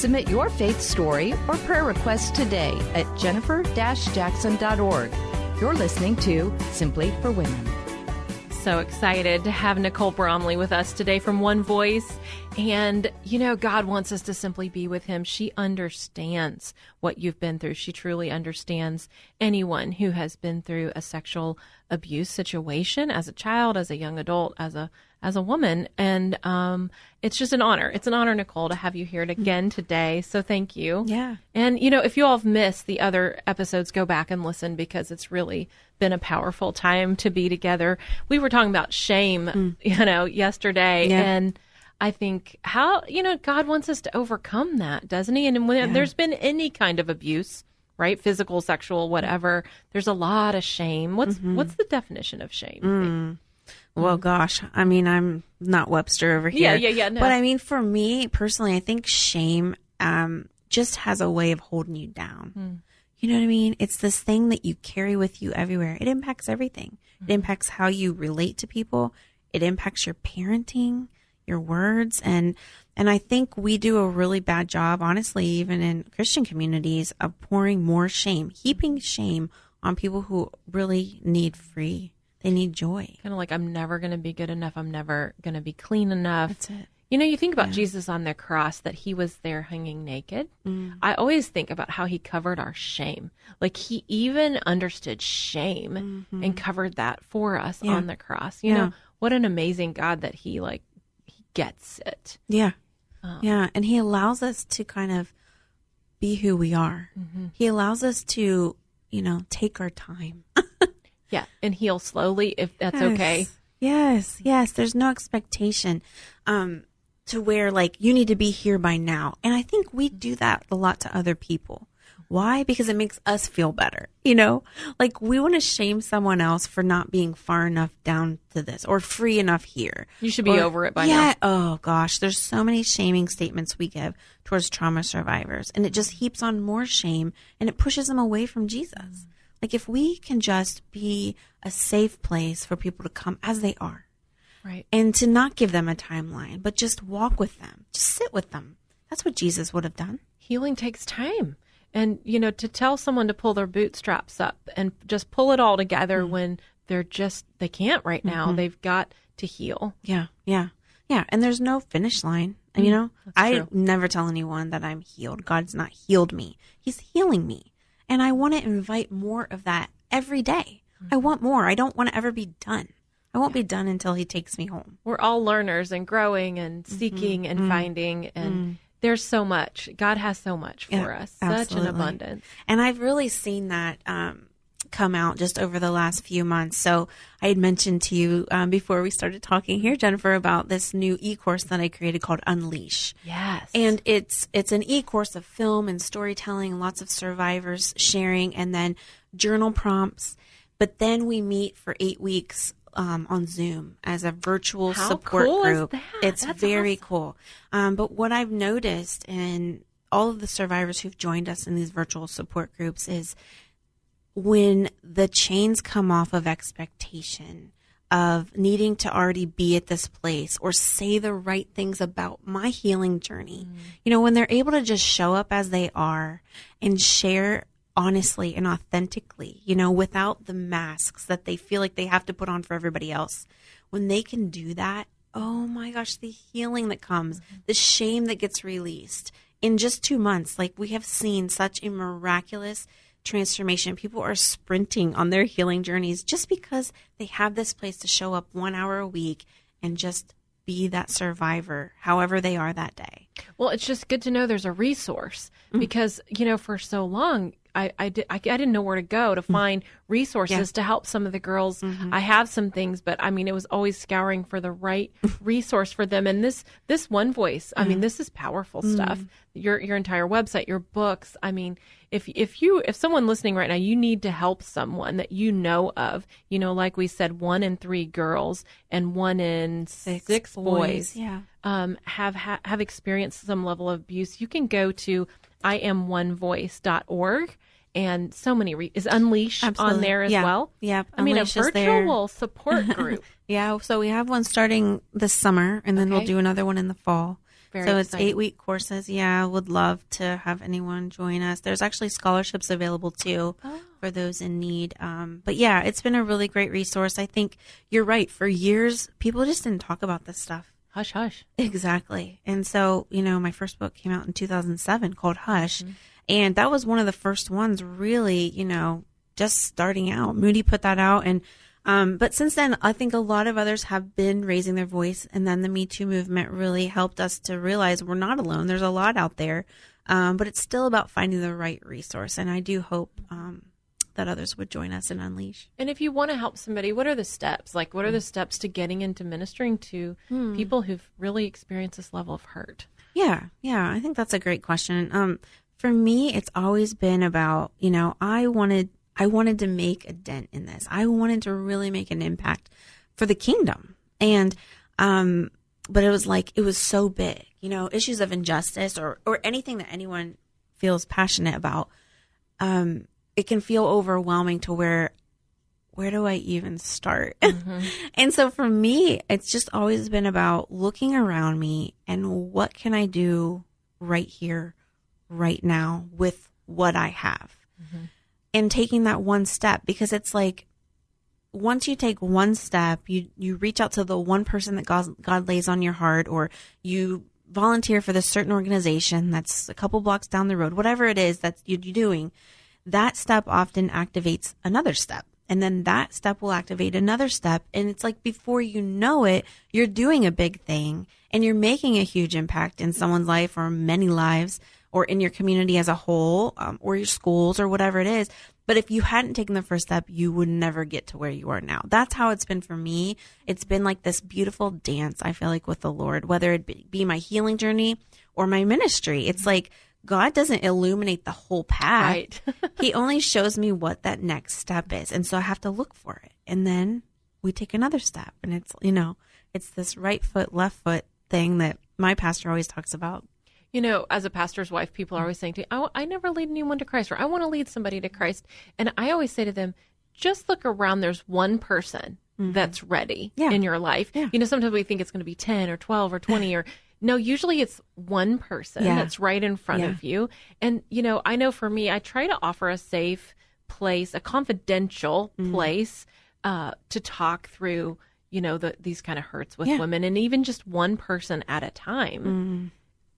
Submit your faith story or prayer request today at jennifer-jackson.org. You're listening to Simply for Women. So excited to have Nicole Bromley with us today from One Voice. And, you know, God wants us to simply be with Him. She understands what you've been through. She truly understands anyone who has been through a sexual abuse situation as a child, as a young adult, as a as a woman. And um, it's just an honor. It's an honor, Nicole, to have you here again today. So thank you. Yeah. And, you know, if you all have missed the other episodes, go back and listen because it's really been a powerful time to be together. We were talking about shame, mm. you know, yesterday. Yeah. And I think how, you know, God wants us to overcome that, doesn't He? And when yeah. there's been any kind of abuse, right? Physical, sexual, whatever, there's a lot of shame. What's mm-hmm. what's the definition of shame? Mm. Well, mm-hmm. gosh, I mean, I'm not Webster over here. Yeah, yeah, yeah. No. But I mean, for me personally, I think shame um, just has a way of holding you down. Mm. You know what I mean? It's this thing that you carry with you everywhere. It impacts everything. It impacts how you relate to people. It impacts your parenting, your words, and and I think we do a really bad job, honestly, even in Christian communities, of pouring more shame, heaping shame on people who really need free they need joy. Kind of like, I'm never going to be good enough. I'm never going to be clean enough. That's it. You know, you think about yeah. Jesus on the cross, that he was there hanging naked. Mm. I always think about how he covered our shame. Like he even understood shame mm-hmm. and covered that for us yeah. on the cross. You yeah. know, what an amazing God that he like, he gets it. Yeah. Um, yeah. And he allows us to kind of be who we are. Mm-hmm. He allows us to, you know, take our time. Yeah, and heal slowly if that's yes. okay. Yes, yes. There's no expectation um, to where like you need to be here by now, and I think we do that a lot to other people. Why? Because it makes us feel better. You know, like we want to shame someone else for not being far enough down to this or free enough here. You should be or, over it by now. yeah, now. Oh gosh, there's so many shaming statements we give towards trauma survivors, and it just heaps on more shame and it pushes them away from Jesus. Like if we can just be a safe place for people to come as they are. Right. And to not give them a timeline, but just walk with them, just sit with them. That's what Jesus would have done. Healing takes time. And, you know, to tell someone to pull their bootstraps up and just pull it all together mm-hmm. when they're just, they can't right now. Mm-hmm. They've got to heal. Yeah. Yeah. Yeah. And there's no finish line. You mm-hmm. know, I never tell anyone that I'm healed. God's not healed me, He's healing me. And I want to invite more of that every day. I mm-hmm. want more. I don't want to ever be done. I won't be done until he takes me home. We're all learners and growing and mm-hmm. seeking mm-hmm. and mm-hmm. finding and mm-hmm. there's so much. God has so much for yeah, us. Absolutely. Such an abundance. And I've really seen that um, come out just over the last few months. So I had mentioned to you um, before we started talking here, Jennifer, about this new e-course that I created called Unleash. Yes, and it's it's an e-course of film and storytelling, lots of survivors sharing, and then journal prompts. But then we meet for eight weeks um, on Zoom as a virtual How support cool group. It's That's very awesome. cool. Um, but what I've noticed in all of the survivors who've joined us in these virtual support groups is when the chains come off of expectation of needing to already be at this place or say the right things about my healing journey. Mm. You know, when they're able to just show up as they are and share honestly and authentically, you know, without the masks that they feel like they have to put on for everybody else. When they can do that, oh my gosh, the healing that comes, mm-hmm. the shame that gets released in just two months. Like we have seen such a miraculous transformation. People are sprinting on their healing journeys just because they have this place to show up one hour a week and just be that survivor, however they are that day. Well, it's just good to know there's a resource mm-hmm. because, you know, for so long, I I, did, I, I didn't know where to go to mm. find resources Yeah. to help some of the girls. Mm-hmm. I have some things, but I mean, it was always scouring for the right resource for them. And this this one voice, I mean, mm-hmm. this is powerful mm. stuff. Your your entire website, your books. I mean, if if you if someone listening right now, you need to help someone that you know of. You know, like we said, one in three girls and one in six, boys Yeah. um, have ha- have experienced some level of abuse, you can go to iamonevoice.org and so many re- is Unleash on there as Yeah. well. Yep. I mean a Unleash there. virtual support group. Yeah, so we have one starting this summer, and then we'll do another one in the fall. Very so it's eight week courses. Yeah, would love to have anyone join us. There's actually scholarships available too Oh. for those in need. Um, but yeah, it's been a really great resource. I think you're right. For years, people just didn't talk about this stuff. Hush, hush. Exactly. And so, you know, my first book came out in 2007 called Hush. Mm-hmm. And that was one of the first ones really, you know, just starting out. Moody put that out. And, um, but since then, I think a lot of others have been raising their voice. And then the Me Too movement really helped us to realize we're not alone. There's a lot out there. Um, but it's still about finding the right resource. And I do hope, um, that others would join us and unleash. And if you want to help somebody, what are the steps? Like what are the steps to getting into ministering to people who've really experienced this level of hurt? Yeah, yeah, I think that's a great question. Um, for me, it's always been about you know I wanted I wanted to make a dent in this. I wanted to really make an impact for the kingdom, and um, but it was like it was so big, you know, issues of injustice or or anything that anyone feels passionate about. Um, it can feel overwhelming to where where do I even start? Mm-hmm. and so for me, it's just always been about looking around me and what can I do right here, right now with what I have. Mm-hmm. And taking that one step because it's like once you take one step, you you reach out to the one person that God, God lays on your heart or you volunteer for this certain organization that's a couple blocks down the road, whatever it is that you're doing, that step often activates another step. And then that step will activate another step. And it's like before you know it, you're doing a big thing and you're making a huge impact in someone's life or many lives or in your community as a whole um, or your schools or whatever it is. But if you hadn't taken the first step, you would never get to where you are now. That's how it's been for me. It's been like this beautiful dance, I feel like, with the Lord, whether it be- be my healing journey or my ministry. It's like God doesn't illuminate the whole path. Right. he only shows me what that next step is. And so I have to look for it. And then we take another step. And it's, you know, it's this right foot, left foot thing that my pastor always talks about. You know, as a pastor's wife, people are always saying to me, I, I never lead anyone to Christ, or I want to lead somebody to Christ. And I always say to them, just look around. There's one person mm-hmm. that's ready Yeah. in your life. Yeah. You know, sometimes we think it's going to be 10 or 12 or 20 or no, usually it's one person Yeah. that's right in front Yeah. of you. And, you know, I know for me, I try to offer a safe place, a confidential Mm-hmm. place uh, to talk through, you know, the, these kind of hurts with Yeah. women and even just one person at a time mm-hmm.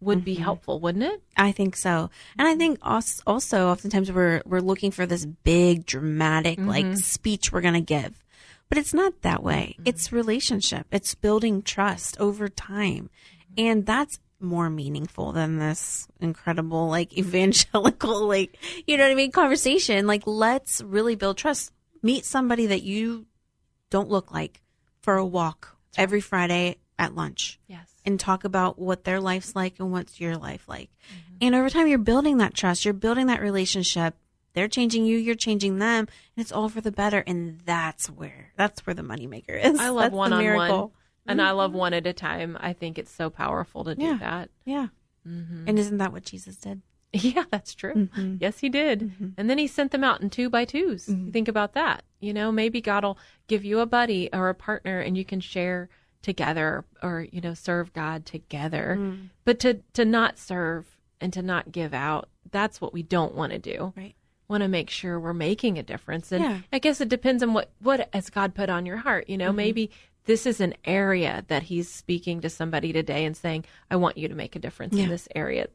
would be mm-hmm. helpful, wouldn't it? I think so. And I mm-hmm. think als- also oftentimes we're we're looking for this big dramatic like speech we're going to give. But it's not that way. It's relationship. It's building trust over time. And that's more meaningful than this incredible like evangelical like you know what I mean conversation. Like let's really build trust. Meet somebody that you don't look like for a walk every Friday at lunch Yes. and talk about what their life's like and what's your life like. Mm-hmm. And over time, you're building that trust, you're building that relationship. They're changing you, you're changing them, and it's all for the better. And that's where that's where the moneymaker is. I love one on one, miracle. And I love one at a time. I think it's so powerful to do Yeah. that. Yeah. And isn't that what Jesus did? Yeah, that's true. Mm-hmm. Yes, he did. And then he sent them out in two by 2s Mm-hmm. Think about that. You know, maybe God will give you a buddy or a partner and you can share together or, you know, serve God together. Mm. But to, to not serve and to not give out, that's what we don't want to do. Right. Want to make sure we're making a difference. And Yeah. I guess it depends on what, what has God put on your heart. You know, Mm-hmm. maybe this is an area that he's speaking to somebody today and saying, I want you to make a difference Yeah. in this area.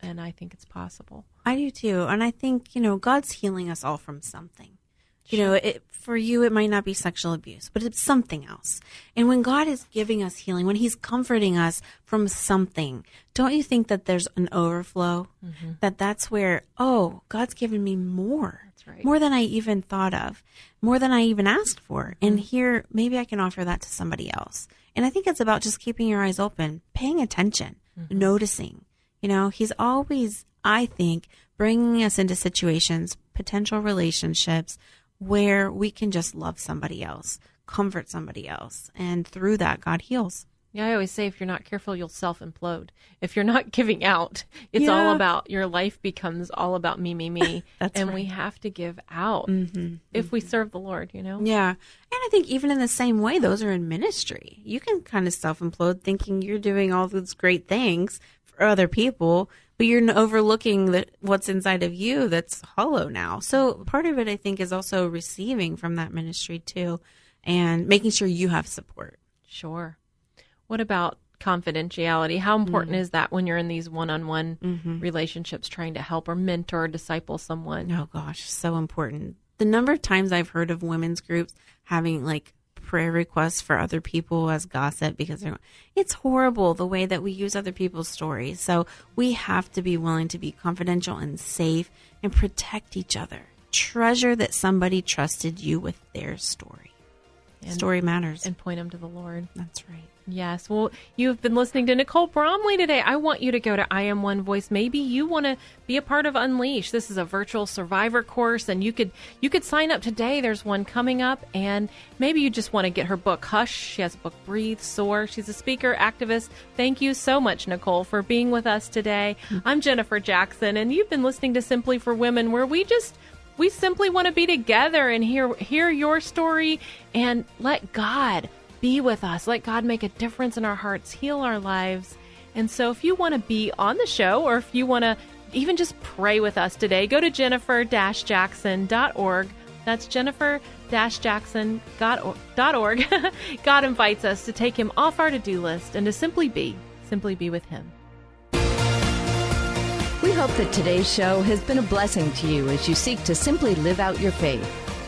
And I think it's possible. I do too. And I think, you know, God's healing us all from something. You know, it, for you, it might not be sexual abuse, but it's something else. And when God is giving us healing, when He's comforting us from something, don't you think that there's an overflow? Mm-hmm. That that's where, oh, God's given me more. That's right. More than I even thought of, more than I even asked for. Mm-hmm. And here, maybe I can offer that to somebody else. And I think it's about just keeping your eyes open, paying attention, mm-hmm. noticing. You know, He's always, I think, bringing us into situations, potential relationships where we can just love somebody else, comfort somebody else, and through that, God heals. Yeah, I always say if you're not careful, you'll self implode. If you're not giving out, it's yeah. all about your life becomes all about me, me, me. That's and right. we have to give out mm-hmm. if mm-hmm. we serve the Lord, you know? Yeah. And I think even in the same way, those are in ministry. You can kind of self implode thinking you're doing all these great things for other people, but you're overlooking that what's inside of you that's hollow now. So part of it, I think, is also receiving from that ministry too, and making sure you have support. Sure. What about confidentiality? How important mm is that when you're in these one-on-one mm-hmm. relationships, trying to help or mentor or disciple someone? Oh gosh, so important. The number of times I've heard of women's groups having like prayer requests for other people as gossip because it's horrible the way that we use other people's stories. So we have to be willing to be confidential and safe and protect each other. Treasure that somebody trusted you with their story. And, story matters. And point them to the Lord. That's right. Yes. Well, you've been listening to Nicole Bromley today. I want you to go to I Am One Voice. Maybe you want to be a part of Unleash. This is a virtual survivor course and you could you could sign up today. There's one coming up and maybe you just want to get her book Hush. She has a book Breathe, Soar. She's a speaker, activist. Thank you so much Nicole for being with us today. Mm-hmm. I'm Jennifer Jackson and you've been listening to Simply for Women where we just we simply want to be together and hear hear your story and let God be with us. Let God make a difference in our hearts, heal our lives. And so, if you want to be on the show or if you want to even just pray with us today, go to jennifer jackson.org. That's jennifer jackson.org. God invites us to take him off our to do list and to simply be, simply be with him. We hope that today's show has been a blessing to you as you seek to simply live out your faith.